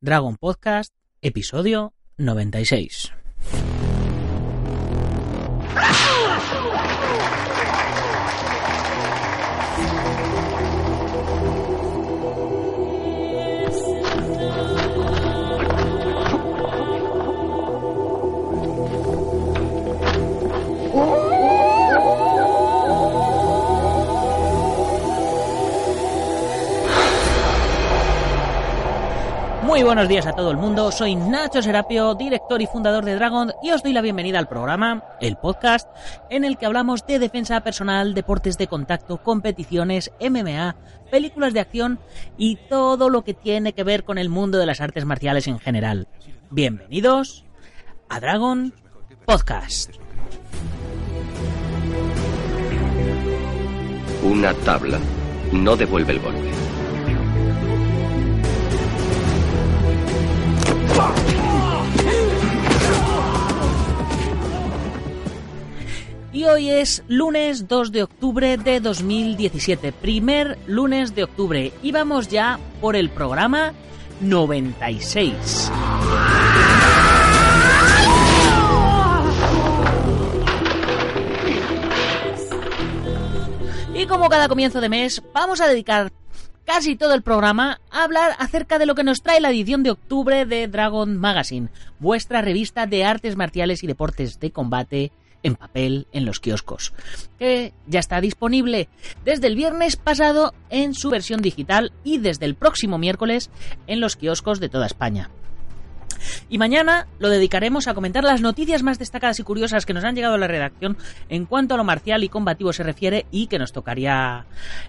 Dragon Podcast, episodio 96. Muy buenos días a todo el mundo, soy Nacho Serapio, director y fundador de Dragon, y os doy la bienvenida al programa, el podcast, en el que hablamos de defensa personal, deportes de contacto, competiciones, MMA, películas de acción y todo lo que tiene que ver con el mundo de las artes marciales en general. Bienvenidos a Dragon Podcast. Una tabla no devuelve el golpe. Y hoy es lunes 2 de octubre de 2017, primer lunes de octubre, y vamos ya por el programa 96. Y como cada comienzo de mes, vamos a dedicar casi todo el programa a hablar acerca de lo que nos trae la edición de octubre de Dragon Magazine, vuestra revista de artes marciales y deportes de combate en papel en los kioscos, que ya está disponible desde el viernes pasado en su versión digital y desde el próximo miércoles en los kioscos de toda España. Y mañana lo dedicaremos a comentar las noticias más destacadas y curiosas que nos han llegado a la redacción en cuanto a lo marcial y combativo se refiere y que nos tocaría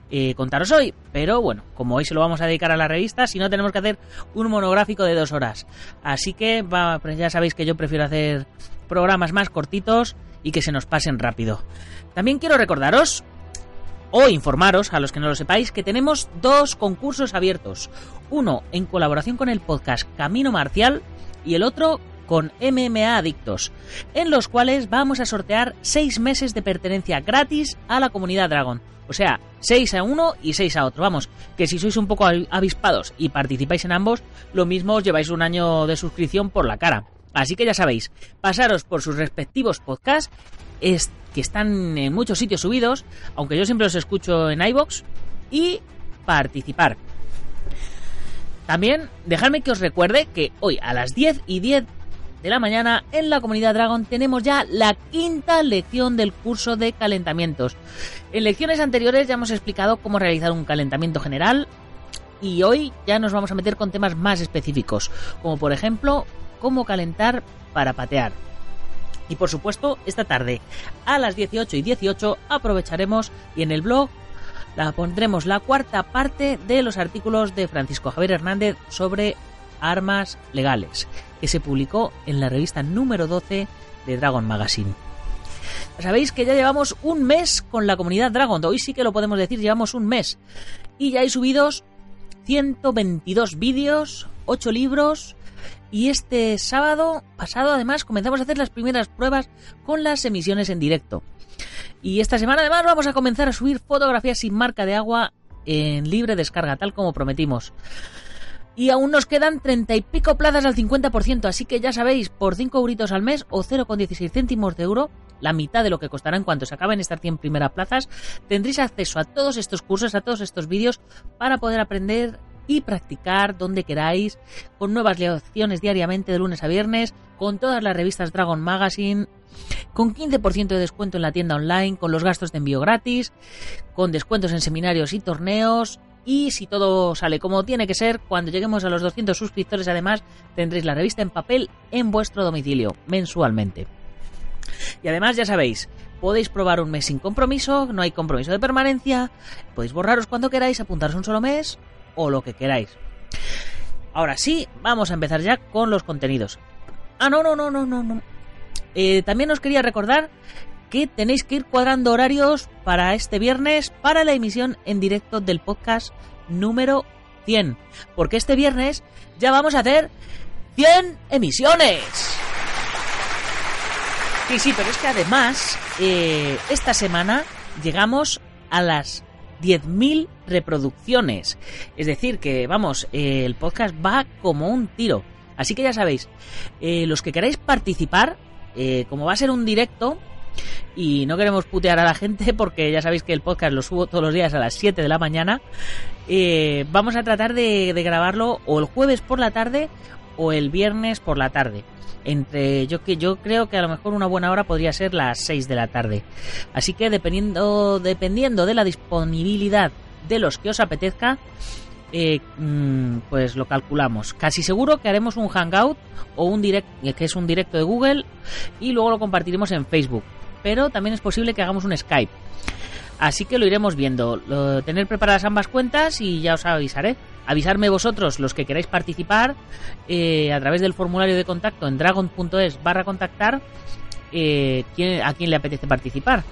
eh, contaros hoy. Pero bueno, como hoy se lo vamos a dedicar a la revista, si no tenemos que hacer un monográfico de dos horas. Así que pues ya sabéis que yo prefiero hacer programas más cortitos y que se nos pasen rápido. También quiero recordaros o informaros, a los que no lo sepáis, que tenemos dos concursos abiertos. Uno en colaboración con el podcast Camino Marcial y el otro con MMA Adictos, en los cuales vamos a sortear seis meses de pertenencia gratis a la comunidad Dragon. O sea, 6 a uno y 6 a otro. Vamos, que si sois un poco avispados y participáis en ambos, lo mismo os lleváis un año de suscripción por la cara. Así que ya sabéis, pasaros por sus respectivos podcasts, que están en muchos sitios subidos, aunque yo siempre los escucho en iBox, y participar. También, dejadme que os recuerde que hoy a las 10 y 10 de la mañana en la comunidad Dragon tenemos ya la quinta lección del curso de calentamientos. En lecciones anteriores ya hemos explicado cómo realizar un calentamiento general y hoy ya nos vamos a meter con temas más específicos, como por ejemplo cómo calentar para patear. Y por supuesto, esta tarde a las 18 y 18 aprovecharemos y en el blog pondremos la cuarta parte de los artículos de Francisco Javier Hernández sobre armas legales, que se publicó en la revista número 12 de Dragon Magazine. Sabéis que ya llevamos un mes con la comunidad Dragon, hoy sí que lo podemos decir, llevamos un mes. Y ya hay subidos 122 vídeos, 8 libros, y este sábado pasado además comenzamos a hacer las primeras pruebas con las emisiones en directo. Y esta semana además vamos a comenzar a subir fotografías sin marca de agua en libre descarga, tal como prometimos. Y aún nos quedan treinta y pico plazas al 50%, así que ya sabéis, por 5 euritos al mes o 0,16 céntimos de euro, la mitad de lo que costará en cuanto se acaben estas 100 primeras plazas, tendréis acceso a todos estos cursos, a todos estos vídeos, para poder aprender y practicar donde queráis, con nuevas lecciones diariamente de lunes a viernes, con todas las revistas Dragon Magazine, con 15% de descuento en la tienda online, con los gastos de envío gratis, con descuentos en seminarios y torneos. Y si todo sale como tiene que ser, cuando lleguemos a los 200 suscriptores además tendréis la revista en papel en vuestro domicilio mensualmente. Y además ya sabéis, podéis probar un mes sin compromiso, no hay compromiso de permanencia, podéis borraros cuando queráis, apuntaros un solo mes o lo que queráis. ahora sí, vamos a empezar ya con los contenidos. Ah, no, no, no, no, no, no. Eh, también os quería recordar que tenéis que ir cuadrando horarios para este viernes para la emisión en directo del podcast número 100. Porque este viernes ya vamos a hacer 100 emisiones. Sí, sí, pero es que además, eh, esta semana llegamos a las 10.000 reproducciones. Es decir, que vamos, eh, el podcast va como un tiro. Así que ya sabéis, eh, los que queráis participar, como va a ser un directo, y no queremos putear a la gente porque ya sabéis que el podcast lo subo todos los días a las 7 de la mañana, vamos a tratar de, de grabarlo o el jueves por la tarde o el viernes por la tarde entre yo que yo creo que a lo mejor una buena hora podría ser las 6 de la tarde. Así que dependiendo dependiendo de la disponibilidad de los que os apetezca, eh, mm, pues lo calculamos. Casi seguro que haremos un hangout o un direct que es un directo de Google y luego lo compartiremos en Facebook. Pero también es posible que hagamos un Skype. Así que lo iremos viendo. tener preparadas ambas cuentas y ya os avisaré avisarme vosotros los que queráis participar eh, a través del formulario de contacto en dragon.es barra contactar eh, a quién le apetece participar.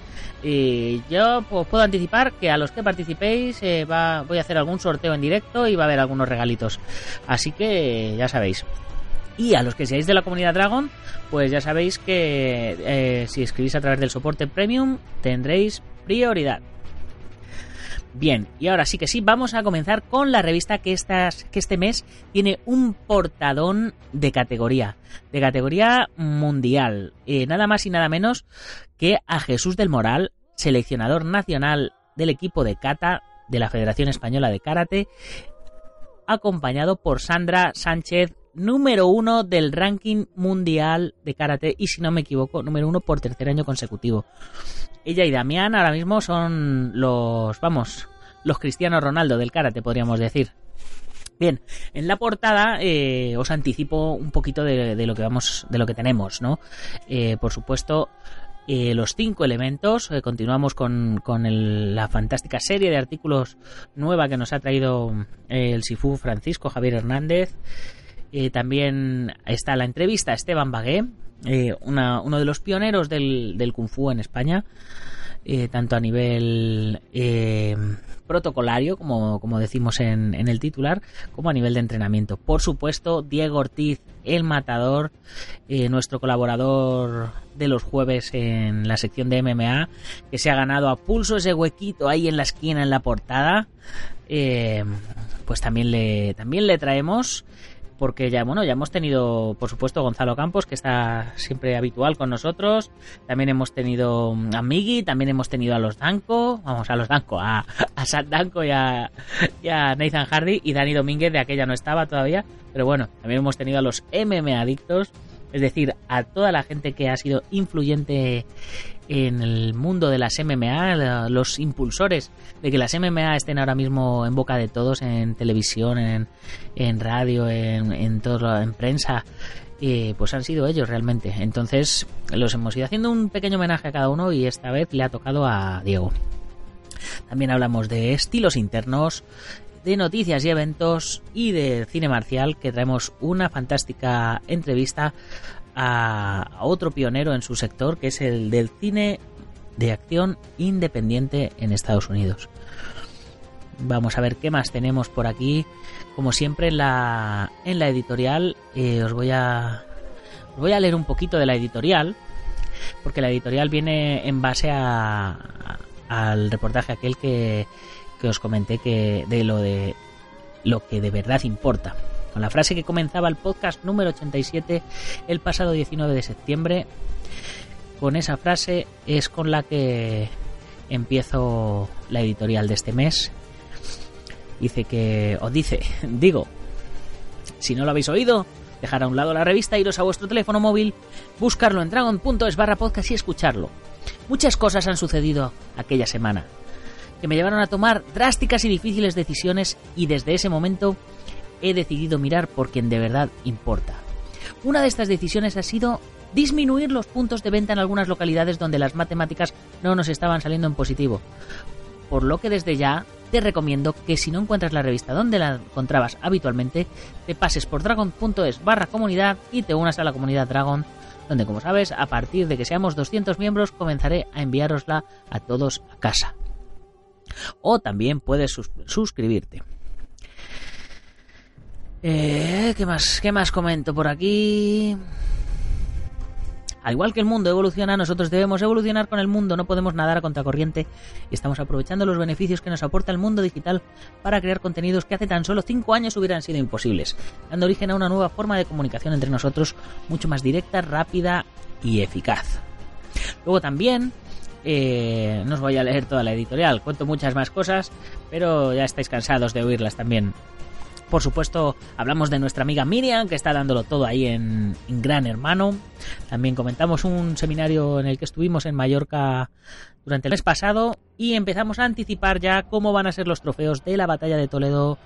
Eh, yo pues, puedo anticipar que a los que participéis va, voy a hacer algún sorteo en directo y va a haber algunos regalitos. Así que ya sabéis. Y a los que seáis de la comunidad Dragon, pues ya sabéis que si escribís a través del soporte premium tendréis prioridad. Bien, y ahora sí que sí, vamos a comenzar con la revista que, estas, que este mes tiene un portadón de categoría, de categoría mundial. Eh, nada más y nada menos que a Jesús del Moral, seleccionador nacional del equipo de kata de la Federación Española de Karate, acompañado por Sandra Sánchez, número uno del ranking mundial de karate y si no me equivoco, número uno por tercer año consecutivo. Ella y Damián ahora mismo son los, vamos, los Cristiano Ronaldo del karate, podríamos decir. Bien, en la portada eh, os anticipo un poquito de, lo que vamos, de lo que tenemos, ¿no? Eh, por supuesto, eh, los cinco elementos. continuamos con, con la fantástica serie de artículos nueva que nos ha traído el Sifu Francisco Javier Hernández. También está la entrevista a Esteban Bagué, eh, uno de los pioneros del, del Kung Fu en España, eh, tanto a nivel eh, protocolario, como, como decimos en, en, el titular, como a nivel de entrenamiento. Por supuesto, Diego Ortiz, el matador, nuestro colaborador de los jueves en la sección de MMA, que se ha ganado a pulso ese huequito ahí en la esquina en la portada. pues también le, también le traemos porque ya, bueno, ya hemos tenido, por supuesto, Gonzalo Campos, que está siempre habitual con nosotros. También hemos tenido a Migi, también hemos tenido a los Danko, vamos, a los Danko, a, a Sat Danko y a, Nathan Hardy. Y Dani Domínguez, de aquella no estaba todavía. Pero bueno, también hemos tenido a los MM Adictos, es decir, a toda la gente que ha sido influyente en el mundo de las MMA, los impulsores de que las MMA estén ahora mismo en boca de todos, en televisión, en, en radio, en, en, todo, en prensa, eh, pues han sido ellos realmente. Entonces los hemos ido haciendo un pequeño homenaje a cada uno y esta vez le ha tocado a Diego. También hablamos de estilos internos, de noticias y eventos y de cine marcial que traemos una fantástica entrevista a, otro pionero en su sector, que es el del cine de acción independiente en Estados Unidos. Vamos a ver qué más tenemos por aquí. Como siempre en la, en la editorial eh, os voy a voy a leer un poquito de la editorial porque la editorial viene en base a, al reportaje aquel que, que os comenté que de lo de lo que de verdad importa con la frase que comenzaba el podcast número 87 el pasado 19 de septiembre. Con esa frase es con la que empiezo la editorial de este mes. Dice que, os dice, digo, si no lo habéis oído, dejar a un lado la revista, iros a vuestro teléfono móvil, buscarlo en dragon.es barra podcast y escucharlo. Muchas cosas han sucedido aquella semana, que me llevaron a tomar drásticas y difíciles decisiones y desde ese momento he decidido mirar por quien de verdad importa. Una de estas decisiones ha sido disminuir los puntos de venta en algunas localidades donde las matemáticas no nos estaban saliendo en positivo. por lo que desde ya te recomiendo que si no encuentras la revista donde la encontrabas habitualmente, te pases por dragon.es barra comunidad y te unas a la comunidad Dragon, donde como sabes, a partir de que seamos 200 miembros, comenzaré a enviárosla a todos a casa. O también puedes suscribirte. Eh, ¿qué, más, ¿Qué más comento por aquí? Al igual que el mundo evoluciona, nosotros debemos evolucionar con el mundo, no podemos nadar a contracorriente y estamos aprovechando los beneficios que nos aporta el mundo digital para crear contenidos que hace tan solo 5 años hubieran sido imposibles, dando origen a una nueva forma de comunicación entre nosotros mucho más directa, rápida y eficaz. Luego también eh, no os voy a leer toda la editorial, cuento muchas más cosas, pero ya estáis cansados de oírlas también. Por supuesto, hablamos de nuestra amiga Miriam, que está dándolo todo ahí en, Gran Hermano. También comentamos un seminario en el que estuvimos en Mallorca durante el mes pasado y empezamos a anticipar ya cómo van a ser los trofeos de la batalla de Toledo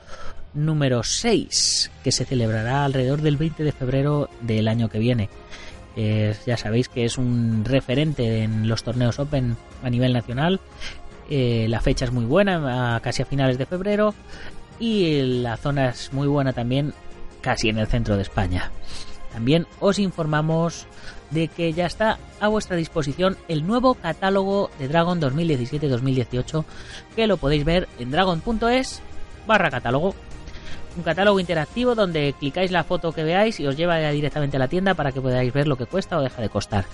número 6, que se celebrará alrededor del 20 de febrero del año que viene. Ya sabéis que es un referente en los torneos Open a nivel nacional. Eh, la fecha es muy buena, casi a finales de febrero y la zona es muy buena también, casi en el centro de España. También os informamos de que ya está a vuestra disposición el nuevo catálogo de Dragon 2017-2018 que lo podéis ver en dragon.es barra catálogo un catálogo interactivo donde clicáis la foto que veáis y os lleva directamente a la tienda para que podáis ver lo que cuesta o deja de costar.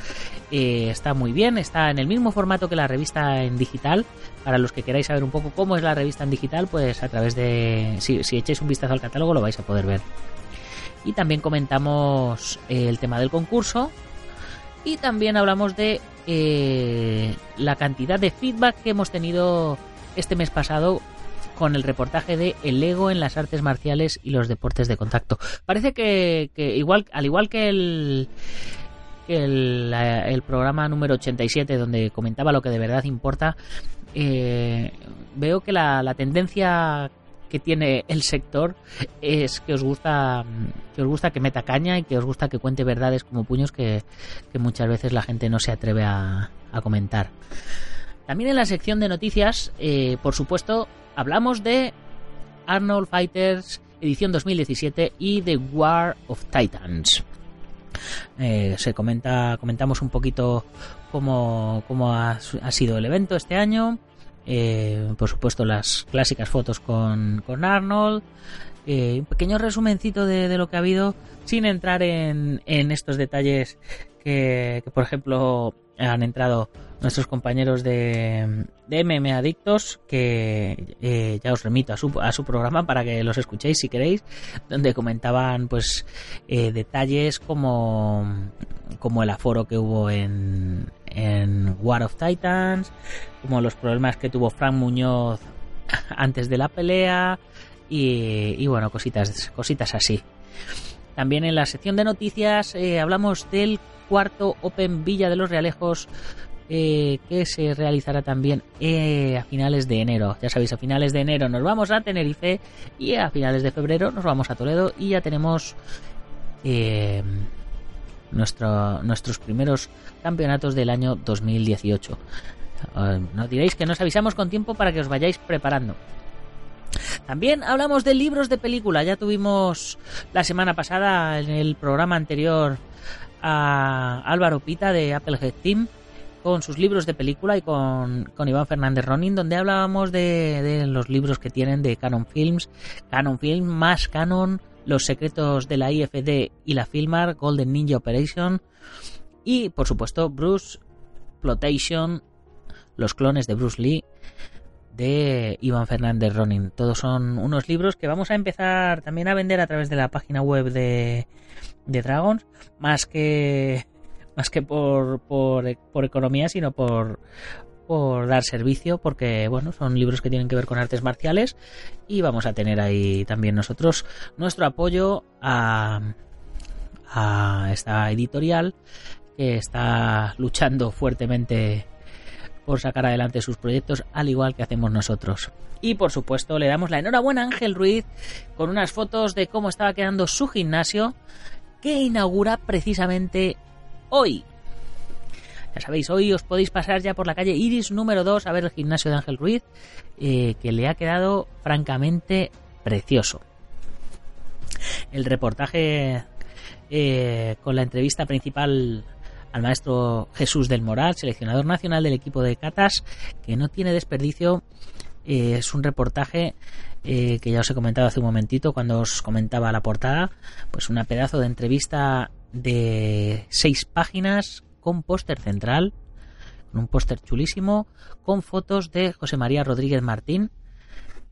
Eh, está muy bien, está en el mismo formato que la revista en digital. Para los que queráis saber un poco cómo es la revista en digital, pues a través de... Si, si echáis un vistazo al catálogo lo vais a poder ver. Y también comentamos el tema del concurso. Y también hablamos de eh, la cantidad de feedback que hemos tenido este mes pasado con el reportaje de El ego en las artes marciales y los deportes de contacto. Parece que, igual, al igual que el, el, programa número 87 donde comentaba lo que de verdad importa, eh, veo que la, tendencia que tiene el sector es que os gusta que os gusta que meta caña y que os gusta que cuente verdades como puños que, muchas veces la gente no se atreve a, comentar. También en la sección de noticias, eh, por supuesto, hablamos de Arnold Fighters edición 2017 y The War of Titans. Eh, se comenta, comentamos un poquito cómo, ha, sido el evento este año. Eh, por supuesto, las clásicas fotos con, Arnold. Eh, un pequeño resumencito de, lo que ha habido, sin entrar en, estos detalles que, por ejemplo, han entrado nuestros compañeros de, de MM Adictos, que eh, ya os remito a su, a su programa para que los escuchéis si queréis, donde comentaban pues eh, detalles como, como el aforo que hubo en, en War of Titans, como los problemas que tuvo Frank Muñoz antes de la pelea y, y bueno, cositas, cositas así. También en la sección de noticias eh, hablamos del cuarto Open Villa de los Realejos eh, que se realizará también eh, a finales de enero. Ya sabéis, a finales de enero nos vamos a Tenerife y a finales de febrero nos vamos a Toledo y ya tenemos eh, nuestros primeros campeonatos del año 2018. no diréis que nos avisamos con tiempo para que os vayáis preparando. También hablamos de libros de película. Ya tuvimos la semana pasada en el programa anterior a Álvaro Pita de Applehead Team con sus libros de película y con, Iván Fernández Ronin, donde hablábamos de, los libros que tienen de Canon Films, Canon Film más Canon, Los secretos de la IFD y la Filmar, Golden Ninja Operation. Y, por supuesto, Bruce Plotation, Los clones de Bruce Lee de Iván Fernández Ronin. Todos son unos libros que vamos a empezar también a vender a través de la página web de, de Dragons, más que más que por, por, economía, sino por, por dar servicio, porque bueno, son libros que tienen que ver con artes marciales y vamos a tener ahí también nosotros nuestro apoyo a, a esta editorial que está luchando fuertemente por sacar adelante sus proyectos al igual que hacemos nosotros. Y por supuesto le damos la enhorabuena a Ángel Ruiz con unas fotos de cómo estaba quedando su gimnasio que inaugura precisamente hoy. Ya sabéis, hoy os podéis pasar ya por la calle Iris número 2 a ver el gimnasio de Ángel Ruiz, eh, que le ha quedado francamente precioso. El reportaje eh, con la entrevista principal al maestro Jesús del Moral, seleccionador nacional del equipo de Catas, que no tiene desperdicio. Eh, es un reportaje eh, que ya os he comentado hace un momentito cuando os comentaba la portada, pues una pedazo de entrevista de seis páginas con póster central, un póster chulísimo, con fotos de José María Rodríguez Martín,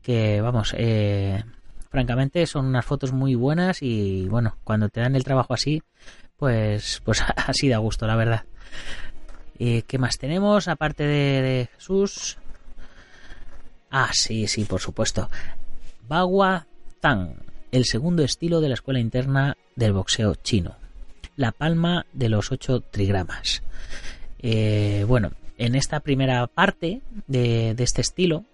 que vamos, eh, francamente son unas fotos muy buenas y bueno, cuando te dan el trabajo así, pues, pues así da gusto, la verdad. Eh, ¿Qué más tenemos aparte de, Jesús? Ah, sí, sí, por supuesto. Bagua Tang, el segundo estilo de la escuela interna del boxeo chino. La palma de los ocho trigramas. Eh, bueno, en esta primera parte de, de, este estilo,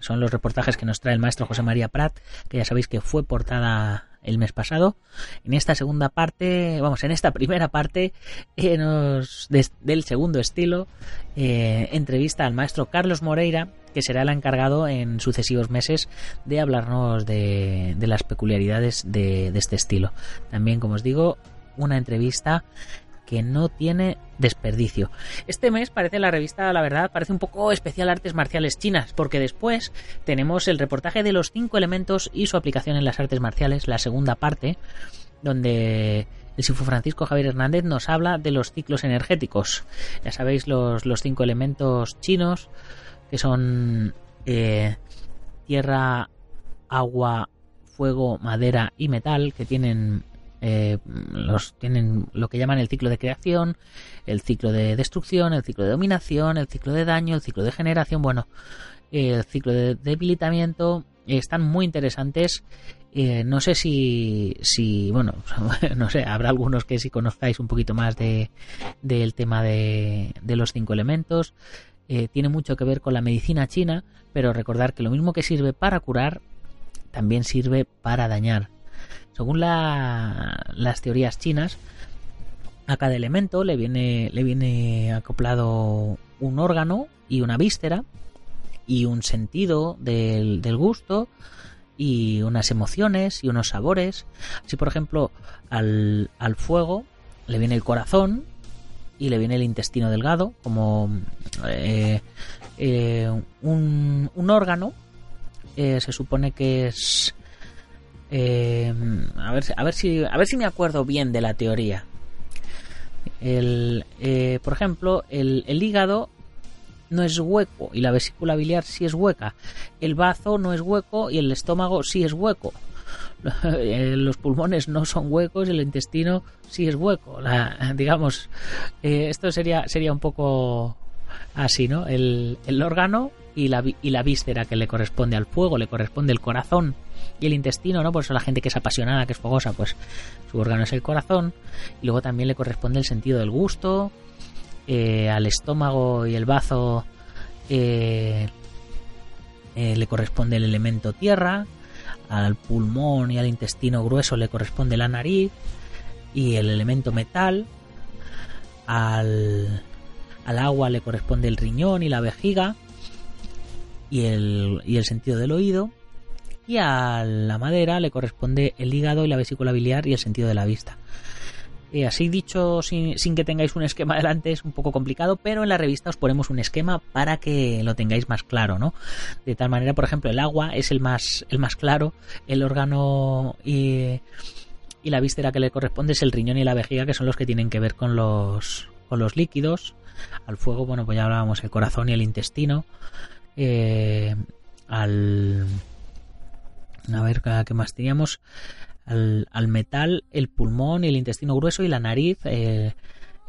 son los reportajes que nos trae el maestro José María Prat, que ya sabéis que fue portada el mes pasado. En esta segunda parte, vamos, en esta primera parte eh, nos, del segundo estilo, eh, entrevista al maestro Carlos Moreira, que será el encargado en sucesivos meses de hablarnos de, de las peculiaridades de, de este estilo. También, como os digo, una entrevista que no tiene desperdicio. Este mes parece la revista, la verdad, parece un poco especial artes marciales chinas, porque después tenemos el reportaje de los cinco elementos y su aplicación en las artes marciales, la segunda parte, donde el Sifu Francisco Javier Hernández nos habla de los ciclos energéticos. Ya sabéis los, los cinco elementos chinos, que son eh, tierra, agua, fuego, madera y metal, que tienen eh, los tienen lo que llaman el ciclo de creación, el ciclo de destrucción, el ciclo de dominación, el ciclo de daño, el ciclo de generación, bueno, el ciclo de debilitamiento, están muy interesantes. Eh, no sé si, si, bueno, no sé, habrá algunos que si conozcáis un poquito más de, del tema de, de los cinco elementos. Eh, tiene mucho que ver con la medicina china, pero recordar que lo mismo que sirve para curar, también sirve para dañar. Según las teorías chinas, a cada elemento le viene, le viene acoplado un órgano y una víscera y un sentido del, gusto y unas emociones y unos sabores. Así, por ejemplo, al, fuego le viene el corazón y le viene el intestino delgado como eh, eh, un, un, órgano. Eh, se supone que es eh, a, ver, a, ver si, a ver si me acuerdo bien de la teoría. El, eh, por ejemplo, el, el, hígado no es hueco y la vesícula biliar sí es hueca. El bazo no es hueco y el estómago sí es hueco. Eh, los pulmones no son huecos y el intestino sí es hueco. Digamos, esto sería, sería un poco así, ¿no? El, el órgano y la, y la víscera que le corresponde al fuego, le corresponde el corazón y el intestino, ¿no? Por eso la gente que es apasionada, que es fogosa, pues su órgano es el corazón. Y luego también le corresponde el sentido del gusto, eh, al estómago y el bazo eh, eh, le corresponde el elemento tierra, al pulmón y al intestino grueso le corresponde la nariz y el elemento metal, al, al agua le corresponde el riñón y la vejiga y el, y el sentido del oído y a la madera le corresponde el hígado y la vesícula biliar y el sentido de la vista. Y así dicho, sin, que tengáis un esquema delante, es un poco complicado, pero en la revista os ponemos un esquema para que lo tengáis más claro, ¿no? De tal manera, por ejemplo, el agua es el más, el más claro, el órgano y, y la víscera que le corresponde es el riñón y la vejiga, que son los que tienen que ver con los, con los líquidos. Al fuego, bueno, pues ya hablábamos el corazón y el intestino. Eh, al a ver, ¿qué más teníamos? Al, al, metal, el pulmón y el intestino grueso y la nariz, eh,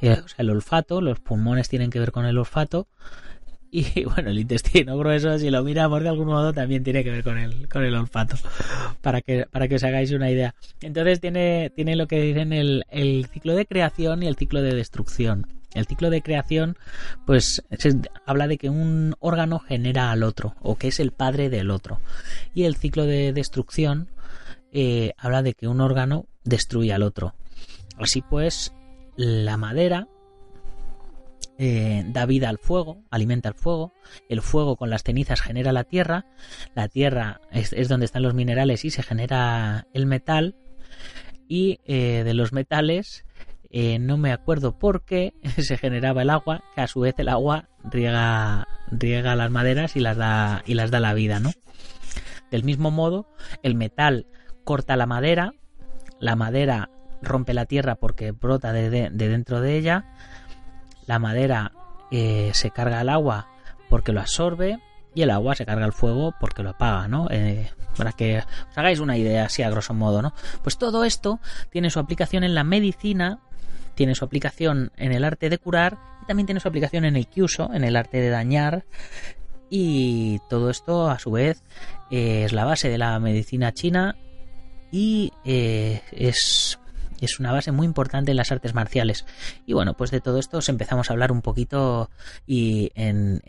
eh, o sea, el olfato, los pulmones tienen que ver con el olfato y bueno, el intestino grueso, si lo miramos de algún modo, también tiene que ver con el, con el olfato, para que, para que os hagáis una idea. Entonces tiene, tiene lo que dicen el, el ciclo de creación y el ciclo de destrucción. El ciclo de creación, pues habla de que un órgano genera al otro, o que es el padre del otro. Y el ciclo de destrucción eh, habla de que un órgano destruye al otro. Así pues, la madera eh, da vida al fuego, alimenta el fuego, el fuego con las cenizas genera la tierra, la tierra es, donde están los minerales y se genera el metal, y eh, de los metales eh, no me acuerdo por qué se generaba el agua, que a su vez el agua riega, riega las maderas y las da, y las da la vida, ¿no? Del mismo modo, el metal corta la madera, la madera rompe la tierra porque brota de, de dentro de ella, la madera eh, se carga al agua porque lo absorbe y el agua se carga al fuego porque lo apaga, ¿no? Eh, para que os hagáis una idea así a grosso modo, ¿no? Pues todo esto tiene su aplicación en la medicina, tiene su aplicación en el arte de curar y también tiene su aplicación en el kyuso, en el arte de dañar. Y todo esto, a su vez, eh, es la base de la medicina china y es es una base muy importante en las artes marciales. Y bueno, pues de todo esto os empezamos a hablar un poquito y en,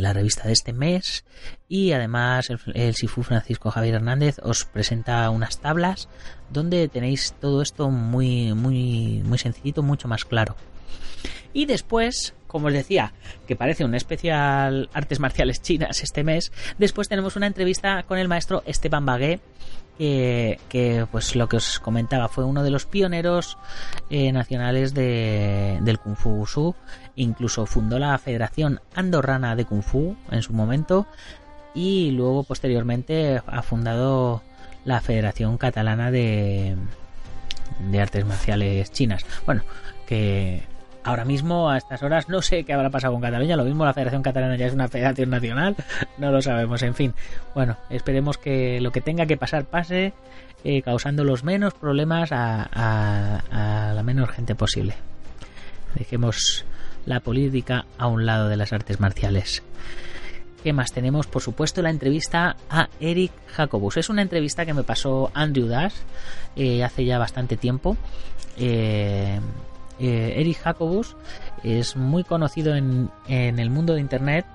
la revista de este mes y además el, el, Sifu Francisco Javier Hernández os presenta unas tablas donde tenéis todo esto muy muy muy sencillito, mucho más claro. Y después, como os decía, que parece un especial artes marciales chinas este mes, después tenemos una entrevista con el maestro Esteban Bagué, que, pues lo que os comentaba fue uno de los pioneros eh, nacionales de, del Kung Fu Wushu, incluso fundó la Federación Andorrana de Kung Fu en su momento y luego posteriormente ha fundado la Federación Catalana de, de Artes Marciales Chinas. Bueno, que Ahora mismo, a estas horas, no sé qué habrá pasado con Cataluña. Lo mismo la Federación Catalana ya es una federación nacional. No lo sabemos. En fin, bueno, esperemos que lo que tenga que pasar pase, eh, causando los menos problemas a, la menor gente posible. Dejemos la política a un lado de las artes marciales. ¿Qué más tenemos? Por supuesto, la entrevista a Eric Jacobus. Es una entrevista que me pasó Andrew Dash eh, hace ya bastante tiempo. Eh, eh, Eric Jacobus es muy conocido en, el mundo de internet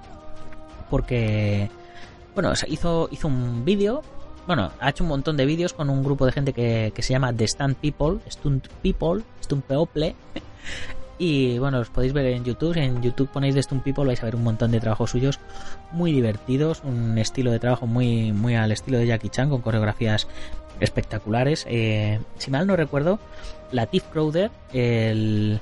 porque bueno hizo hizo un vídeo bueno ha hecho un montón de vídeos con un grupo de gente que, se llama The Stunt People Stunt People Stunt People y bueno os podéis ver en YouTube en YouTube ponéis The Stunt People vais a ver un montón de trabajos suyos muy divertidos un estilo de trabajo muy muy al estilo de Jackie Chan con coreografías espectaculares. Eh, si mal no recuerdo, Latif Crowder, el,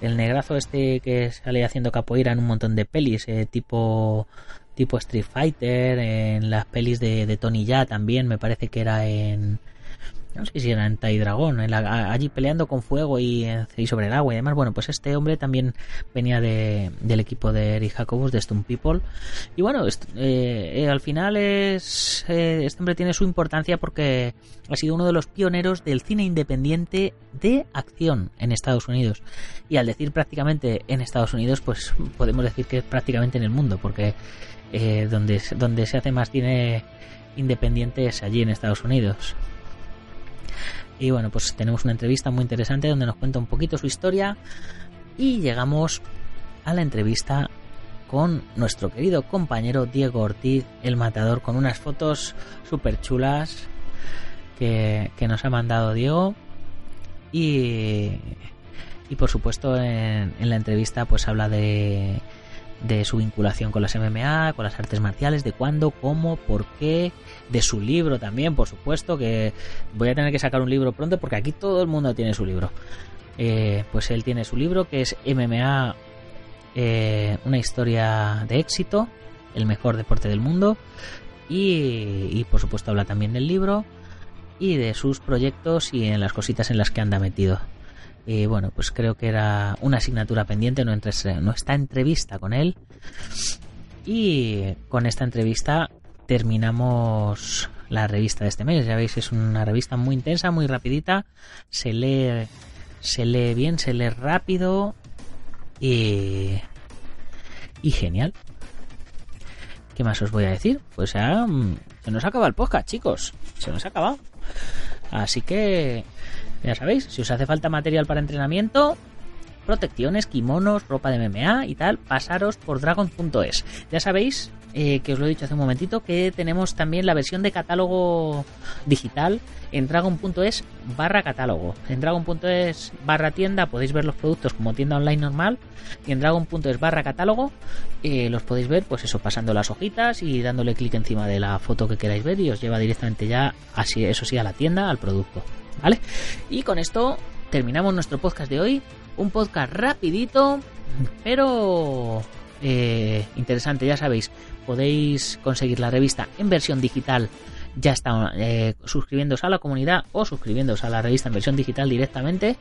el negrazo este que sale haciendo capoeira en un montón de pelis, eh, tipo tipo Street Fighter, en las pelis de, de Tony Ya también, me parece que era en no sé si era en Tai Dragón, allí peleando con fuego y, sobre el agua y demás. Bueno, pues este hombre también venía de, del equipo de Eric Jacobus, de Stone People. Y bueno, eh, eh, al final es eh, este hombre tiene su importancia porque ha sido uno de los pioneros del cine independiente de acción en Estados Unidos. Y al decir prácticamente en Estados Unidos, pues podemos decir que prácticamente en el mundo, porque donde, donde se hace más cine independiente es allí en Estados Unidos. Y bueno, pues tenemos una entrevista muy interesante donde nos cuenta un poquito su historia y llegamos a la entrevista con nuestro querido compañero Diego Ortiz, el matador, con unas fotos súper chulas que, nos ha mandado Diego. Y, y por supuesto en la entrevista pues habla de, de su vinculación con las MMA, con las artes marciales, de cuándo, cómo, por qué, de su libro también, por supuesto, que voy a tener que sacar un libro pronto porque aquí todo el mundo tiene su libro. Eh, pues él tiene su libro que es MMA, eh, una historia de éxito, el mejor deporte del mundo, y, y por supuesto habla también del libro y de sus proyectos y en las cositas en las que anda metido. Y bueno, pues creo que era una asignatura pendiente nuestra entrevista con él. Y con esta entrevista terminamos la revista de este mes. Ya veis, es una revista muy intensa, muy rapidita. Se lee, se lee bien, se lee rápido y, y genial. ¿Qué más os voy a decir? Pues mm, se nos acaba el podcast, chicos. Se nos ha acabado. Así que ya sabéis, si os hace falta material para entrenamiento, protecciones, kimonos, ropa de MMA y tal, pasaros por dragon.es. Ya sabéis eh, que os lo he dicho hace un momentito, que tenemos también la versión de catálogo digital en dragon.es barra catálogo. En dragon.es barra tienda podéis ver los productos como tienda online normal y en dragon.es barra catálogo eh, los podéis ver pues eso pasando las hojitas y dándole clic encima de la foto que queráis ver y os lleva directamente ya así eso sí a la tienda al producto. ¿Vale? Y con esto terminamos nuestro podcast de hoy. Un podcast rapidito, pero eh, interesante, ya sabéis, podéis conseguir la revista en versión digital. Ya está eh, suscribiéndose a la comunidad o suscribiéndose a la revista en versión digital directamente.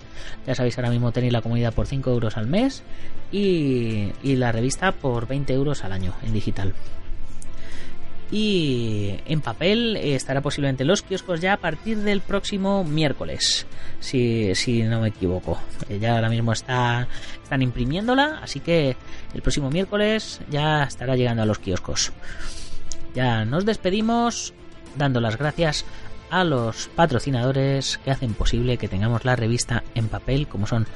Ya sabéis, ahora mismo tenéis la comunidad por 5 euros al mes y, y la revista por 20 euros al año en digital y en papel estará posiblemente en los kioscos ya a partir del próximo miércoles, si, si no me equivoco. Eh, ya ahora mismo está, están imprimiéndola, así que el próximo miércoles ya estará llegando a los kioscos. Ya nos despedimos dando las gracias a los patrocinadores que hacen posible que tengamos la revista en papel, como son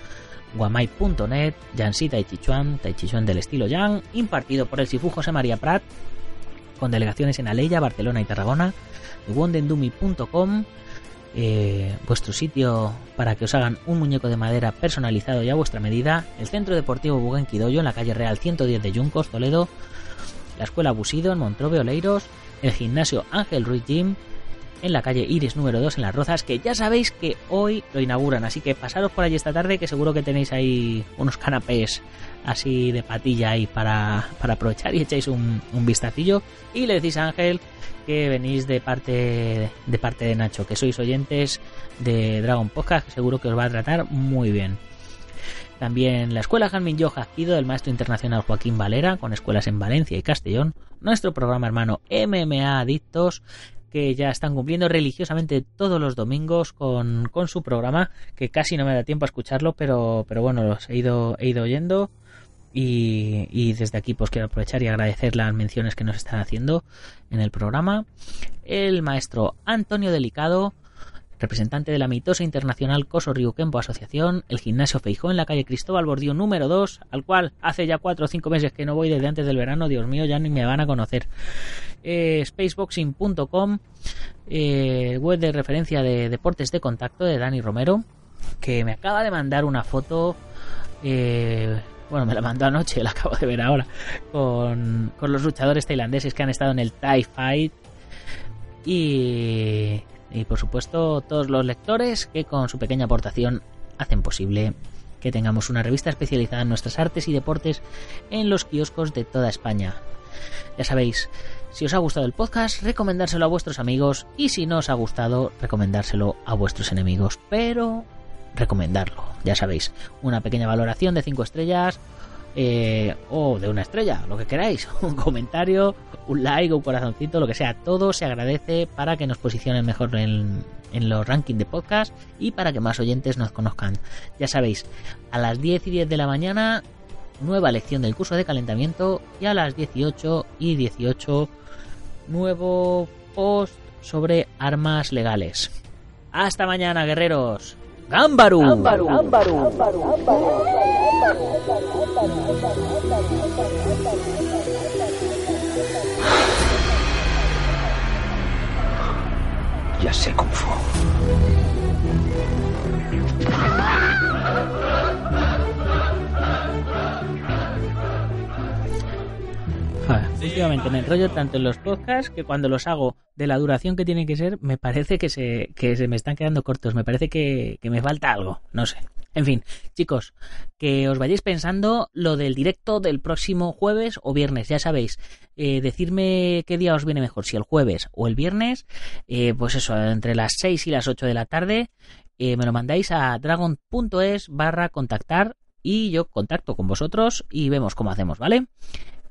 guamai.net, Yansi Tai Chichuan, Tai Chichuan del estilo Yang, impartido por el Sifu José María Prat, con delegaciones en Aleya, Barcelona y Tarragona, wondendumi.com, eh, vuestro sitio para que os hagan un muñeco de madera personalizado y a vuestra medida, el Centro Deportivo Buguenquidoyo en la calle Real 110 de Yuncos, Toledo, la Escuela Busido en Montrove, Oleiros, el Gimnasio Ángel Ruiz Gym en la calle Iris número 2 en Las Rozas, que ya sabéis que hoy lo inauguran, así que pasaros por allí esta tarde que seguro que tenéis ahí unos canapés así de patilla ahí para, aprovechar y echáis un, un, vistacillo y le decís a Ángel que venís de parte de parte de Nacho, que sois oyentes de Dragon Podcast, que seguro que os va a tratar muy bien. También la Escuela Janmin Yoja ido del maestro internacional Joaquín Valera, con escuelas en Valencia y Castellón. Nuestro programa hermano MMA Adictos, que ya están cumpliendo religiosamente todos los domingos con, con, su programa, que casi no me da tiempo a escucharlo, pero, pero bueno, los he ido, he ido oyendo. Y, desde aquí pues quiero aprovechar y agradecer las menciones que nos están haciendo en el programa. El maestro Antonio Delicado, representante de la mitosa internacional Coso Kempo Asociación, el gimnasio Feijó en la calle Cristóbal Bordío número 2, al cual hace ya 4 o 5 meses que no voy desde antes del verano, Dios mío, ya ni me van a conocer. Eh, spaceboxing.com, eh, web de referencia de deportes de contacto de Dani Romero, que me acaba de mandar una foto eh, bueno, me la mandó anoche, la acabo de ver ahora, con, los luchadores tailandeses que han estado en el Thai Fight. Y, y por supuesto todos los lectores que con su pequeña aportación hacen posible que tengamos una revista especializada en nuestras artes y deportes en los kioscos de toda España. Ya sabéis, si os ha gustado el podcast, recomendárselo a vuestros amigos y si no os ha gustado, recomendárselo a vuestros enemigos. Pero recomendarlo. Ya sabéis, una pequeña valoración de 5 estrellas eh, o de una estrella, lo que queráis, un comentario, un like, un corazoncito, lo que sea, todo se agradece para que nos posicionen mejor en, en los rankings de podcast y para que más oyentes nos conozcan. Ya sabéis, a las 10 y 10 de la mañana, nueva lección del curso de calentamiento y a las 18 y 18, nuevo post sobre armas legales. Hasta mañana, guerreros. Gámbaru. Ya sé cómo fue. Últimamente me enrollo tanto en los podcasts que cuando los hago de la duración que tienen que ser, me parece que se, que se me están quedando cortos, me parece que, me falta algo, no sé. En fin, chicos, que os vayáis pensando lo del directo del próximo jueves o viernes, ya sabéis, eh, decirme qué día os viene mejor, si el jueves o el viernes, eh, pues eso, entre las 6 y las 8 de la tarde, eh, me lo mandáis a dragon.es barra contactar y yo contacto con vosotros y vemos cómo hacemos, ¿vale?